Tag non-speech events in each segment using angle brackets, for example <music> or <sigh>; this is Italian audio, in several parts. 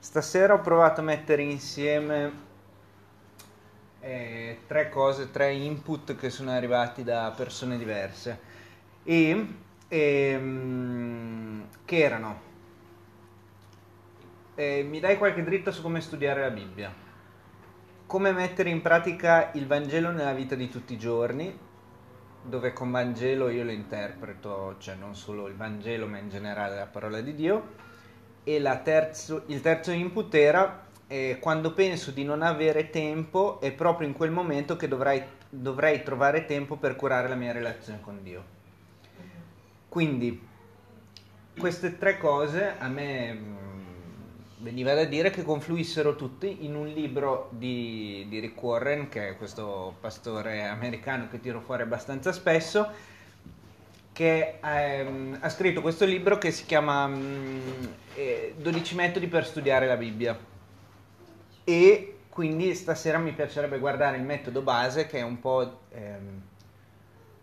Stasera ho provato a mettere insieme eh, tre cose, tre input che sono arrivati da persone diverse. E, ehm, che erano. Eh, mi dai qualche dritta su come studiare la Bibbia, come mettere in pratica il Vangelo nella vita di tutti i giorni, dove con Vangelo io lo interpreto, cioè non solo il Vangelo ma in generale la parola di Dio e terzo, il terzo input era eh, quando penso di non avere tempo è proprio in quel momento che dovrai, dovrei trovare tempo per curare la mia relazione con Dio. Quindi queste tre cose a me mh, mm, veniva da dire che confluissero tutti in un libro di, di Rick Warren, che è questo pastore americano che tiro fuori abbastanza spesso, che ehm, ha scritto questo libro che si chiama mm, eh, 12 metodi per studiare la Bibbia. E quindi stasera mi piacerebbe guardare il metodo base che è un po' ehm,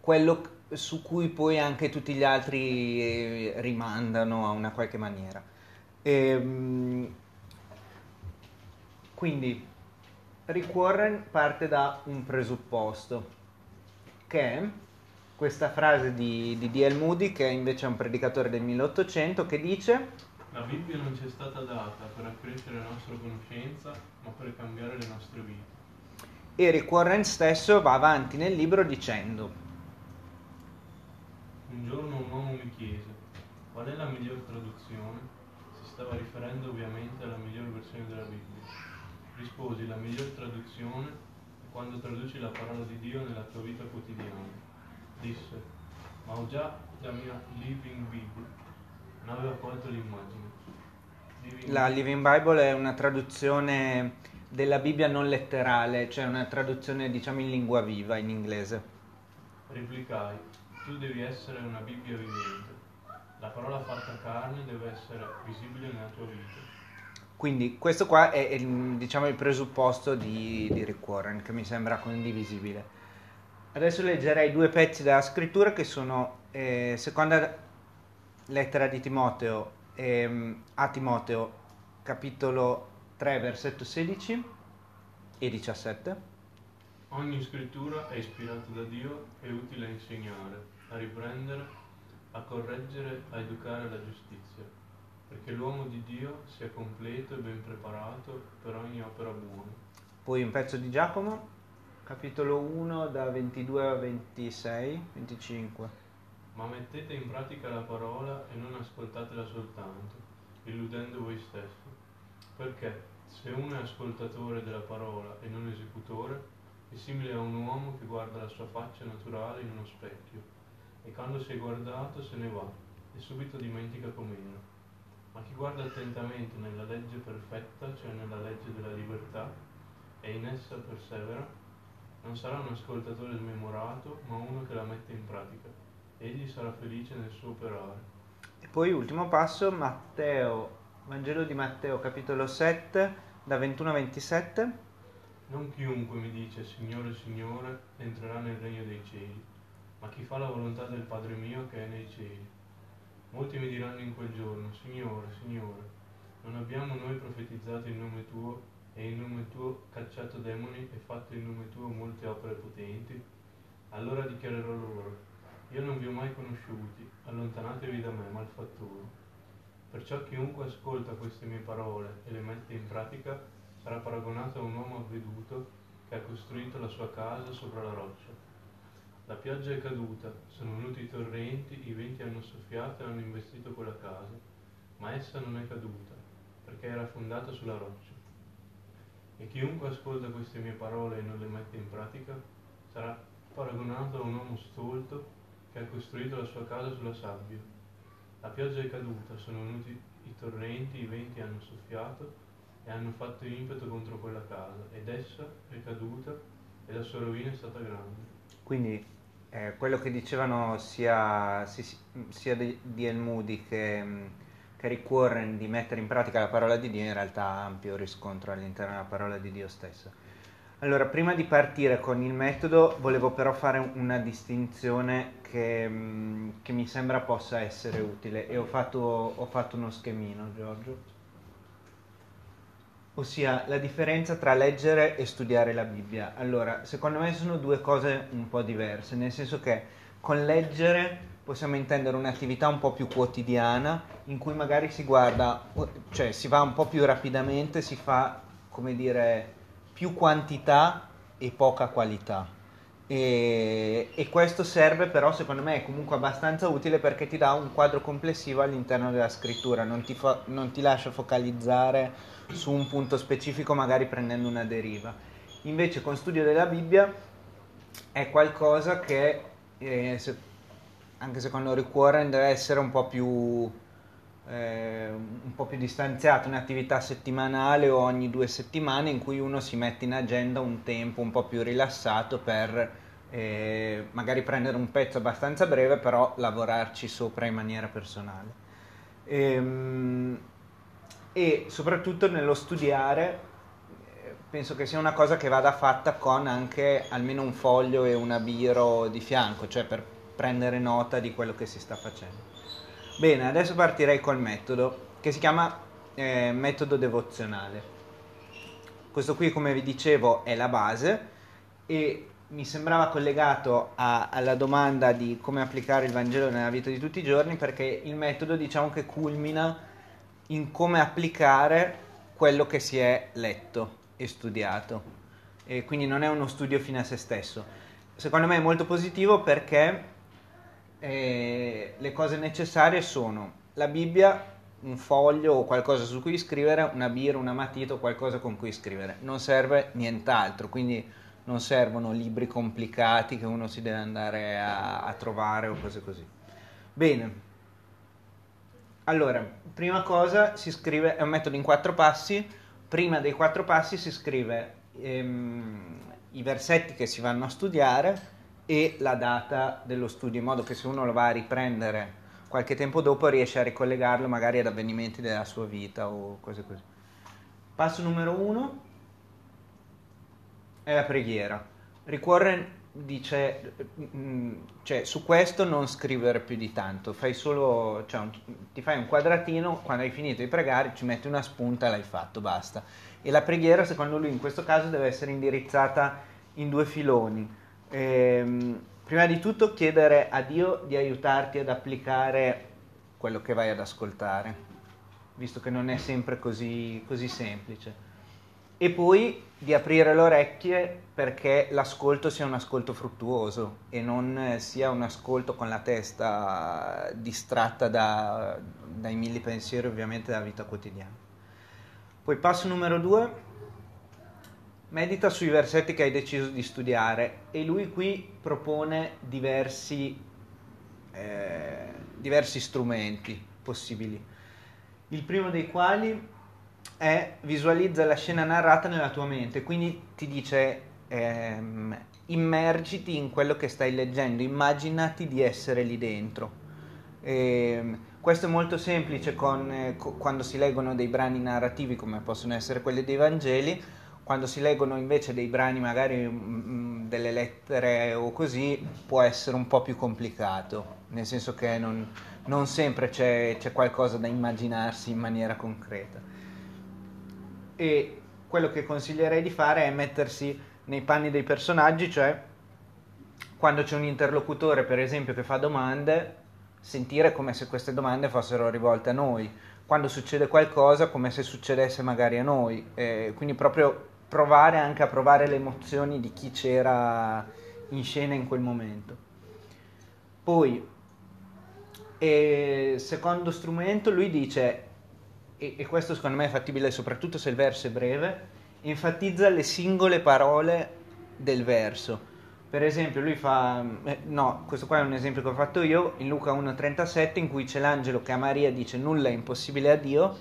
quello su cui poi anche tutti gli altri eh, rimandano a una qualche maniera. Ehm, quindi Rick Warren parte da un presupposto che è questa frase di, di D.L. Moody, che invece è un predicatore del 1800, che dice La Bibbia non ci è stata data per accrescere la nostra conoscenza, ma per cambiare le nostre vite. Eric Warren stesso va avanti nel libro dicendo Un giorno un uomo mi chiese qual è la miglior traduzione? Si stava riferendo ovviamente alla miglior versione della Bibbia. Risposi, la miglior traduzione è quando traduci la parola di Dio nella tua vita quotidiana disse, ma ho già la mia Living Bible. Non aveva colto l'immagine. Living la Living Bible è una traduzione della Bibbia non letterale, cioè una traduzione diciamo in lingua viva, in inglese. Replicai, tu devi essere una Bibbia vivente. La parola fatta carne deve essere visibile nella tua vita. Quindi questo qua è, è diciamo, il presupposto di, di Rick Warren, che mi sembra condivisibile. Adesso leggerei due pezzi della scrittura che sono eh, seconda lettera di Timoteo eh, a Timoteo capitolo 3 versetto 16 e 17. Ogni scrittura è ispirata da Dio e utile a insegnare, a riprendere, a correggere, a educare alla giustizia, perché l'uomo di Dio sia completo e ben preparato per ogni opera buona. Poi un pezzo di Giacomo capitolo 1 da 22 a 26, 25. Ma mettete in pratica la parola e non ascoltatela soltanto, illudendo voi stessi. Perché se uno è ascoltatore della parola e non esecutore, è simile a un uomo che guarda la sua faccia naturale in uno specchio, e quando si è guardato se ne va, e subito dimentica com'era. Ma chi guarda attentamente nella legge perfetta, cioè nella legge della libertà, e in essa persevera, non sarà un ascoltatore smemorato, ma uno che la mette in pratica. Egli sarà felice nel suo operare. E poi ultimo passo, Matteo, Vangelo di Matteo capitolo 7, da 21 a 27. Non chiunque mi dice Signore, Signore, entrerà nel regno dei cieli, ma chi fa la volontà del Padre mio che è nei cieli. Molti mi diranno in quel giorno, Signore, Signore, non abbiamo noi profetizzato in nome tuo e in nome tuo cacciato demoni e fatto in nome tuo molte opere potenti? Allora dichiarerò loro, io non vi ho mai conosciuti, allontanatevi da me, malfattori. Perciò chiunque ascolta queste mie parole e le mette in pratica sarà paragonato a un uomo avveduto che ha costruito la sua casa sopra la roccia. La pioggia è caduta, sono venuti i torrenti, i venti hanno soffiato e hanno investito quella casa, ma essa non è caduta, perché era fondata sulla roccia. E chiunque ascolta queste mie parole e non le mette in pratica sarà paragonato a un uomo stolto che ha costruito la sua casa sulla sabbia. La pioggia è caduta, sono venuti i torrenti, i venti hanno soffiato e hanno fatto impeto contro quella casa ed essa è caduta e la sua rovina è stata grande. Quindi eh, quello che dicevano sia, sia di, di El Moody che mm, che ricorre di mettere in pratica la parola di Dio in realtà ha ampio riscontro all'interno della parola di Dio stessa. Allora, prima di partire con il metodo, volevo però fare una distinzione che, mm, che mi sembra possa essere utile e ho fatto, ho fatto uno schemino, Giorgio. ossia la differenza tra leggere e studiare la Bibbia. Allora, secondo me sono due cose un po' diverse, nel senso che con leggere possiamo intendere un'attività un po' più quotidiana in cui magari si guarda, cioè si va un po' più rapidamente, si fa, come dire, più quantità e poca qualità. E, e, questo serve però secondo me è comunque abbastanza utile perché ti dà un quadro complessivo all'interno della scrittura, non ti, fa, non ti lascia focalizzare su un punto specifico magari prendendo una deriva. Invece con studio della Bibbia è qualcosa che eh, anche secondo Rick Warren deve essere un po' più eh, un po' più distanziato, un'attività settimanale o ogni due settimane in cui uno si mette in agenda un tempo un po' più rilassato per eh, magari prendere un pezzo abbastanza breve, però lavorarci sopra in maniera personale. E, ehm, e soprattutto nello studiare eh, penso che sia una cosa che vada fatta con anche almeno un foglio e una biro di fianco, cioè per prendere nota di quello che si sta facendo. Bene, adesso partirei col metodo che si chiama eh, metodo devozionale. Questo qui, come vi dicevo, è la base e mi sembrava collegato a, alla domanda di come applicare il Vangelo nella vita di tutti i giorni perché il metodo diciamo che culmina in come applicare quello che si è letto e studiato e quindi non è uno studio fine a se stesso. Secondo me è molto positivo perché eh, le cose necessarie sono la Bibbia, un foglio o qualcosa su cui scrivere, una birra, una matita o qualcosa con cui scrivere. Non serve nient'altro, quindi non servono libri complicati che uno si deve andare a, a trovare o cose così. Bene, allora, prima cosa si scrive, è un metodo in quattro passi, prima dei quattro passi si scrive ehm, i versetti che si vanno a studiare e la data dello studio, in modo che se uno lo va a riprendere qualche tempo dopo riesce a ricollegarlo magari ad avvenimenti della sua vita o cose così. Passo numero uno, è la preghiera. Ricorre dice mm, cioè, su questo non scrivere più di tanto fai solo cioè, un, ti fai un quadratino quando hai finito di pregare ci metti una spunta e l'hai fatto basta e la preghiera secondo lui in questo caso deve essere indirizzata in due filoni ehm, prima di tutto chiedere a Dio di aiutarti ad applicare quello che vai ad ascoltare visto che non è sempre così, così semplice e poi di aprire le orecchie perché l'ascolto sia un ascolto fruttuoso e non sia un ascolto con la testa distratta da, dai mille pensieri ovviamente della vita quotidiana. Poi passo numero due, medita sui versetti che hai deciso di studiare e lui qui propone diversi, eh, diversi strumenti possibili. Il primo dei quali è visualizza la scena narrata nella tua mente, quindi ti dice ehm, immergiti in quello che stai leggendo, immaginati di essere lì dentro. E, ehm, questo è molto semplice con, eh, quando si leggono dei brani narrativi come possono essere quelli dei Vangeli, quando si leggono invece dei brani magari mm, mm delle lettere o così può essere un po' più complicato, nel senso che non, non sempre c'è, c'è qualcosa da immaginarsi in maniera concreta. E quello che consiglierei di fare è mettersi nei panni dei personaggi, cioè quando c'è un interlocutore, per esempio, che fa domande, sentire come se queste domande fossero rivolte a noi, quando succede qualcosa come se succedesse magari a noi, e quindi proprio provare anche a provare le emozioni di chi c'era in scena in quel momento. Poi, secondo strumento, lui dice e, e questo secondo me è fattibile soprattutto se il verso è breve, enfatizza le singole parole del verso. Per esempio, lui fa, eh, no, questo qua è un esempio che ho fatto io, in Luca 1,37, in cui c'è l'angelo che a Maria dice nulla è impossibile a Dio.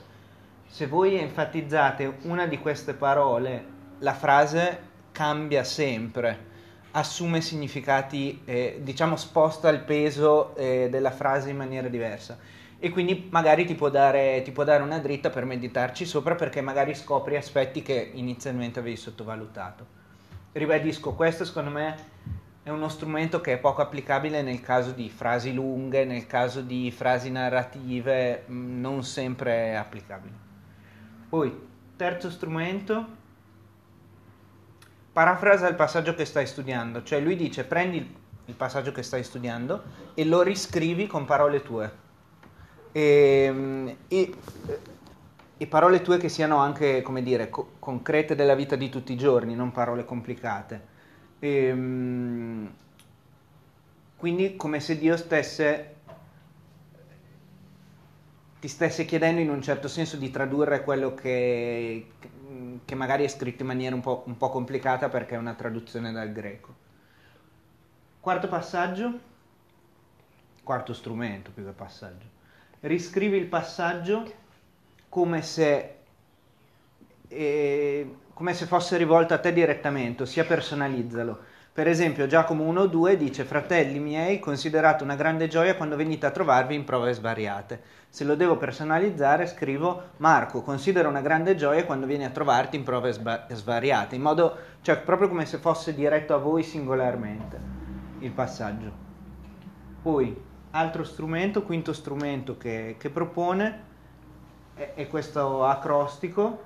Se voi enfatizzate una di queste parole, la frase cambia sempre, assume significati, eh, diciamo sposta il peso eh, della frase in maniera diversa e quindi magari ti può, dare, ti può dare una dritta per meditarci sopra perché magari scopri aspetti che inizialmente avevi sottovalutato. Ribadisco, questo secondo me è uno strumento che è poco applicabile nel caso di frasi lunghe, nel caso di frasi narrative, mm, non sempre è applicabile. Poi, Terzo strumento, parafrasa il passaggio che stai studiando, cioè lui dice prendi il passaggio che stai studiando e lo riscrivi con parole tue. E, e, e parole tue che siano anche, come dire, co- concrete della vita di tutti i giorni, non parole complicate. E, quindi come se Dio stesse ti stesse chiedendo in un certo senso di tradurre quello che, che magari è scritto in maniera un po', un po' complicata perché è una traduzione dal greco. Quarto passaggio, quarto strumento più che passaggio. Riscrivi il passaggio come se, eh, come se fosse rivolto a te direttamente, ossia personalizzalo. Per esempio Giacomo 1.2 dice Fratelli miei, considerate una grande gioia quando venite a trovarvi in prove svariate. Se lo devo personalizzare scrivo Marco, considera una grande gioia quando vieni a trovarti in prove svariate, in modo, cioè proprio come se fosse diretto a voi singolarmente il passaggio. Poi, altro strumento, quinto strumento che, che propone è, è questo acrostico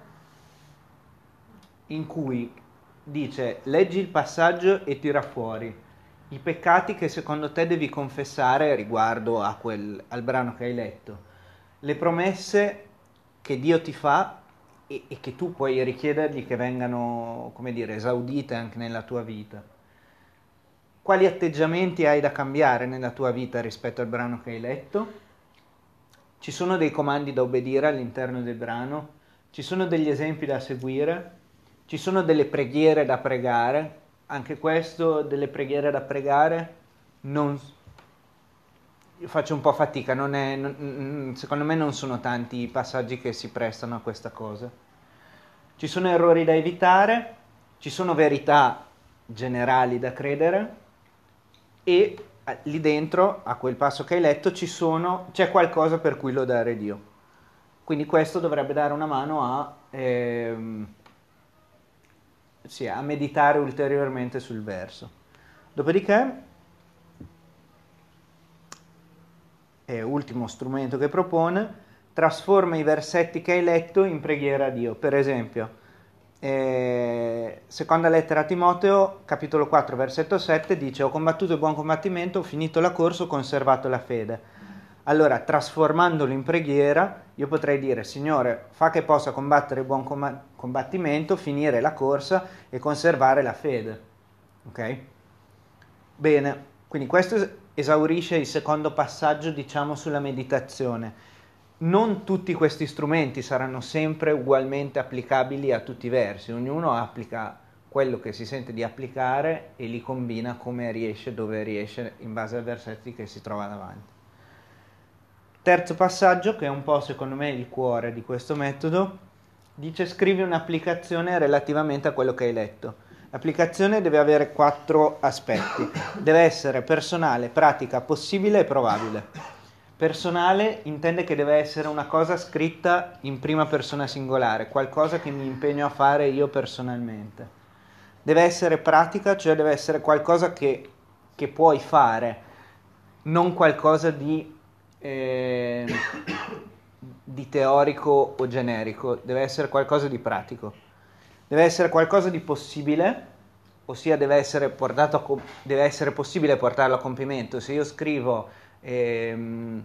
in cui dice leggi il passaggio e tira fuori i peccati che secondo te devi confessare riguardo quel, al brano che hai letto, le promesse che Dio ti fa e, e, che tu puoi richiedergli che vengano, come dire, esaudite anche nella tua vita. Quali atteggiamenti hai da cambiare nella tua vita rispetto al brano che hai letto? Ci sono dei comandi da obbedire all'interno del brano? Ci sono degli esempi da seguire? Ci sono delle preghiere da pregare, anche questo delle preghiere da pregare non io faccio un po' fatica, è, non, secondo me non sono tanti i passaggi che si prestano a questa cosa. Ci sono errori da evitare, ci sono verità generali da credere e eh, lì dentro, a quel passo che hai letto, sono, c'è qualcosa per cui lodare Dio. Quindi questo dovrebbe dare una mano a... Ehm, sì, a meditare ulteriormente sul verso. Dopodiché, è ultimo strumento che propone, trasforma i versetti che hai letto in preghiera a Dio. Per esempio, eh, seconda lettera a Timoteo, capitolo 4, versetto 7, dice ho combattuto il buon combattimento, ho finito la corsa, ho conservato la fede. Allora, trasformandolo in preghiera, io potrei dire, Signore, fa che possa combattere il buon combattimento, finire la corsa e conservare la fede. Ok? Bene, quindi questo esaurisce il secondo passaggio, diciamo, sulla meditazione. Non tutti questi strumenti saranno sempre ugualmente applicabili a tutti i versi, ognuno applica quello che si sente di applicare e li combina come riesce, dove riesce, in base ai versetti che si trova davanti. Terzo passaggio, che è un po' secondo me il cuore di questo metodo, dice scrivi un'applicazione relativamente a quello che hai letto. L'applicazione deve avere quattro aspetti. Deve essere personale, pratica, possibile e probabile. Personale intende che deve essere una cosa scritta in prima persona singolare, qualcosa che mi impegno a fare io personalmente. Deve essere pratica, cioè deve essere qualcosa che, che puoi fare, non qualcosa di eh, di teorico o generico, deve essere qualcosa di pratico, deve essere qualcosa di possibile, ossia deve essere, a, deve essere possibile portarlo a compimento. Se io scrivo ehm,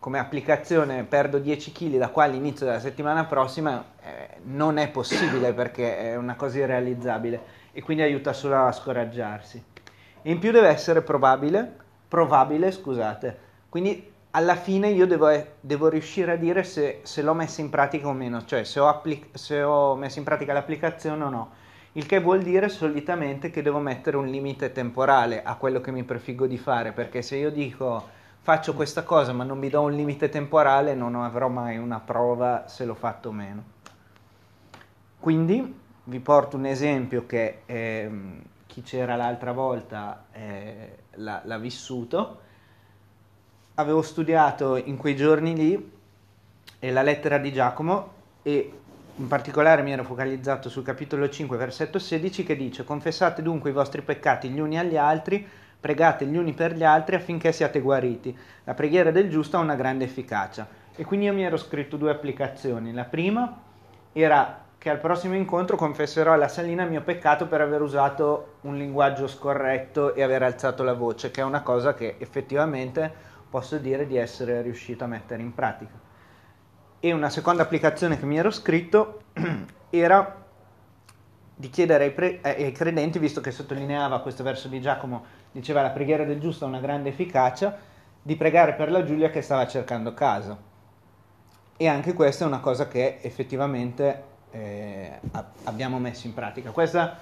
come applicazione perdo 10 kg da qua all'inizio della settimana prossima, eh, non è possibile perché è una cosa irrealizzabile e quindi aiuta solo a scoraggiarsi. In più deve essere probabile, provabile, scusate. Quindi alla fine io devo, devo riuscire a dire se, se, l'ho messa in pratica o meno, cioè se ho, applic- se ho messo in pratica l'applicazione o no. Il che vuol dire solitamente che devo mettere un limite temporale a quello che mi prefiggo di fare, perché se io dico faccio questa cosa ma non mi do un limite temporale non avrò mai una prova se l'ho fatto o meno. Quindi vi porto un esempio che eh, chi c'era l'altra volta eh, l'ha, l'ha vissuto avevo studiato in quei giorni lì la lettera di Giacomo e in particolare mi ero focalizzato sul capitolo 5, versetto 16 che dice confessate dunque i vostri peccati gli uni agli altri, pregate gli uni per gli altri affinché siate guariti. La preghiera del giusto ha una grande efficacia. E quindi io mi ero scritto due applicazioni. La prima era che al prossimo incontro confesserò alla Salina il mio peccato per aver usato un linguaggio scorretto e aver alzato la voce, che è una cosa che effettivamente posso dire di essere riuscito a mettere in pratica. E una seconda applicazione che mi ero scritto <clears throat> era di chiedere ai, pre- ai, credenti, visto che sottolineava questo verso di Giacomo, diceva la preghiera del giusto ha una grande efficacia, di pregare per la Giulia che stava cercando casa. E anche questa è una cosa che effettivamente eh, abbiamo messo in pratica. Questa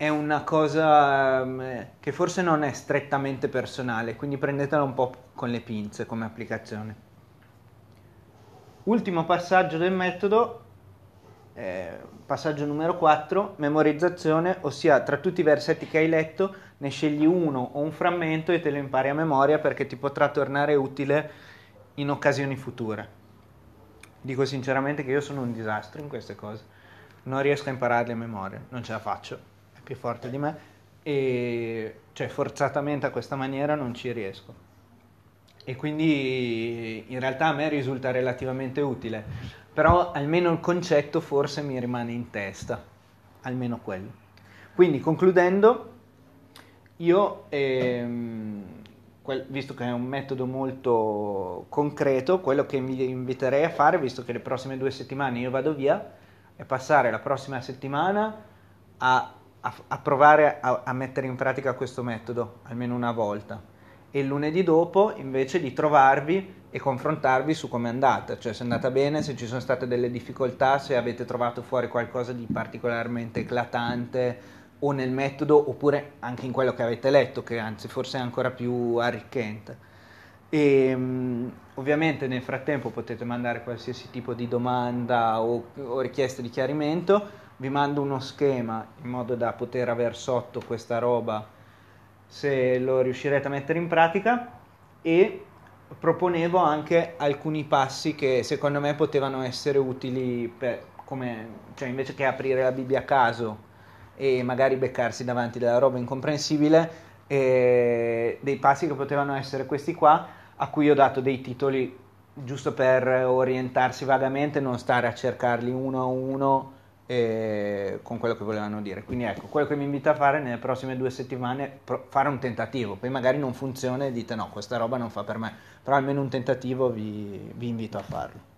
è una cosa um, che forse non è strettamente personale, quindi prendetela un po' con le pinze come applicazione. Ultimo passaggio del metodo eh, passaggio numero 4, memorizzazione, ossia tra tutti i versetti che hai letto ne scegli uno o un frammento e te lo impari a memoria perché ti potrà tornare utile in occasioni future. Dico sinceramente che io sono un disastro in queste cose, non riesco a impararle a memoria, non ce la faccio, più forte di me e cioè forzatamente a questa maniera non ci riesco. E quindi in realtà a me risulta relativamente utile però almeno il concetto forse mi rimane in testa, almeno quello. Quindi concludendo, io, ehm, visto che è un metodo molto concreto, quello che mi inviterei a fare, visto che le prossime due settimane io vado via, è passare la prossima settimana a, a, a provare a, a mettere in pratica questo metodo, almeno una volta e il lunedì dopo invece di trovarvi e confrontarvi su come è andata, cioè se è andata bene, se ci sono state delle difficoltà, se avete trovato fuori qualcosa di particolarmente eclatante o nel metodo oppure anche in quello che avete letto, che anzi forse è ancora più arricchente. E um, ovviamente nel frattempo potete mandare qualsiasi tipo di domanda o, o richiesta di chiarimento, vi mando uno schema in modo da poter avere sotto questa roba se lo riuscirete a mettere in pratica. E proponevo anche alcuni passi che secondo me potevano essere utili per, come, cioè invece che aprire la Bibbia a caso e magari beccarsi davanti della roba incomprensibile, eh, dei passi che potevano essere questi qua, a cui ho dato dei titoli giusto per orientarsi vagamente, non stare a cercarli uno a uno eh, con quello che volevano dire. Quindi ecco, quello che mi invito a fare nelle prossime due settimane, è fare un tentativo, poi magari non funziona e dite no, questa roba non fa per me, però almeno un tentativo vi, vi invito a farlo.